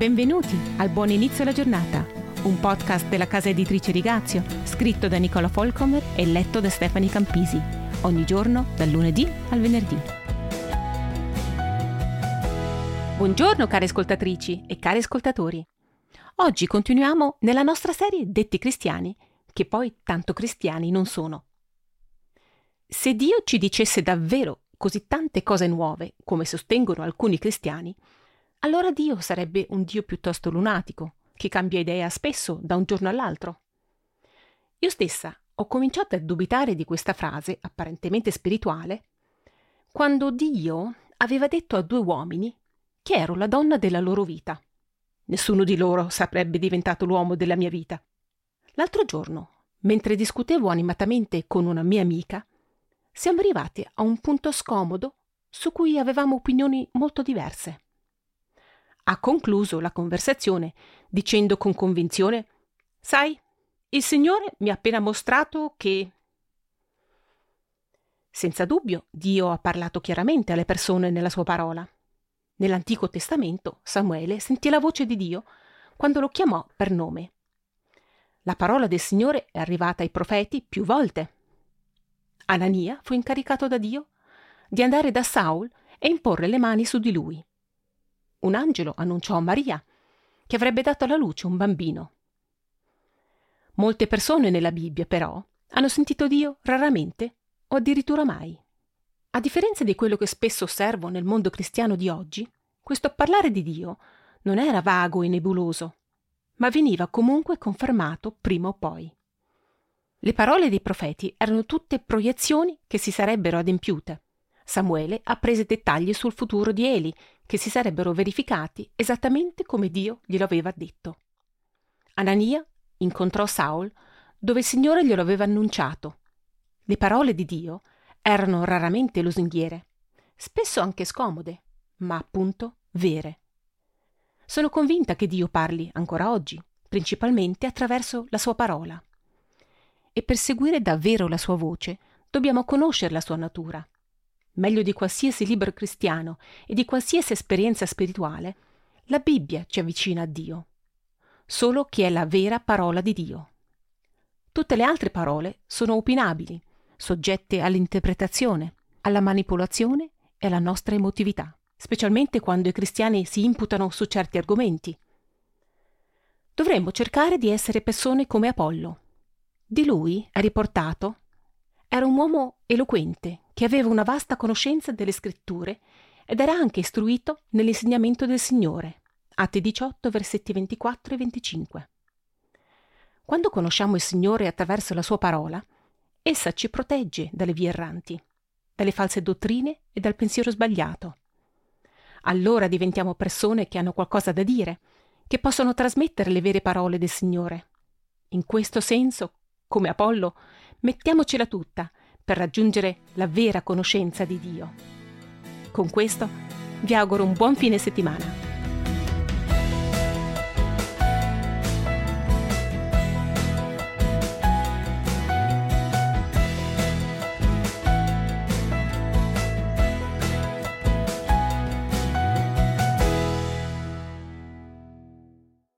Benvenuti al Buon Inizio alla Giornata, un podcast della casa editrice Rigazio, scritto da Nicola Folcomer e letto da Stefani Campisi, ogni giorno dal lunedì al venerdì. Buongiorno cari ascoltatrici e cari ascoltatori. Oggi continuiamo nella nostra serie Detti cristiani, che poi tanto cristiani non sono. Se Dio ci dicesse davvero così tante cose nuove, come sostengono alcuni cristiani, allora Dio sarebbe un Dio piuttosto lunatico, che cambia idea spesso da un giorno all'altro. Io stessa ho cominciato a dubitare di questa frase, apparentemente spirituale, quando Dio aveva detto a due uomini che ero la donna della loro vita. Nessuno di loro sarebbe diventato l'uomo della mia vita. L'altro giorno, mentre discutevo animatamente con una mia amica, siamo arrivati a un punto scomodo su cui avevamo opinioni molto diverse. Ha concluso la conversazione dicendo con convinzione Sai, il Signore mi ha appena mostrato che. Senza dubbio, Dio ha parlato chiaramente alle persone nella sua parola. Nell'Antico Testamento Samuele sentì la voce di Dio quando lo chiamò per nome. La parola del Signore è arrivata ai profeti più volte. Anania fu incaricato da Dio di andare da Saul e imporre le mani su di lui un angelo annunciò a Maria che avrebbe dato alla luce un bambino. Molte persone nella Bibbia, però, hanno sentito Dio raramente o addirittura mai. A differenza di quello che spesso osservo nel mondo cristiano di oggi, questo parlare di Dio non era vago e nebuloso, ma veniva comunque confermato prima o poi. Le parole dei profeti erano tutte proiezioni che si sarebbero adempiute. Samuele apprese dettagli sul futuro di Eli, che si sarebbero verificati esattamente come Dio glielo aveva detto. Anania incontrò Saul dove il Signore glielo aveva annunciato. Le parole di Dio erano raramente lusinghiere, spesso anche scomode, ma appunto vere. Sono convinta che Dio parli ancora oggi, principalmente attraverso la sua parola. E per seguire davvero la sua voce dobbiamo conoscere la sua natura meglio di qualsiasi libro cristiano e di qualsiasi esperienza spirituale, la Bibbia ci avvicina a Dio. Solo chi è la vera parola di Dio. Tutte le altre parole sono opinabili, soggette all'interpretazione, alla manipolazione e alla nostra emotività, specialmente quando i cristiani si imputano su certi argomenti. Dovremmo cercare di essere persone come Apollo. Di lui è riportato era un uomo eloquente, che aveva una vasta conoscenza delle scritture ed era anche istruito nell'insegnamento del Signore. Atti 18, versetti 24 e 25. Quando conosciamo il Signore attraverso la sua parola, essa ci protegge dalle vie erranti, dalle false dottrine e dal pensiero sbagliato. Allora diventiamo persone che hanno qualcosa da dire, che possono trasmettere le vere parole del Signore. In questo senso, come Apollo, mettiamocela tutta per raggiungere la vera conoscenza di Dio. Con questo vi auguro un buon fine settimana.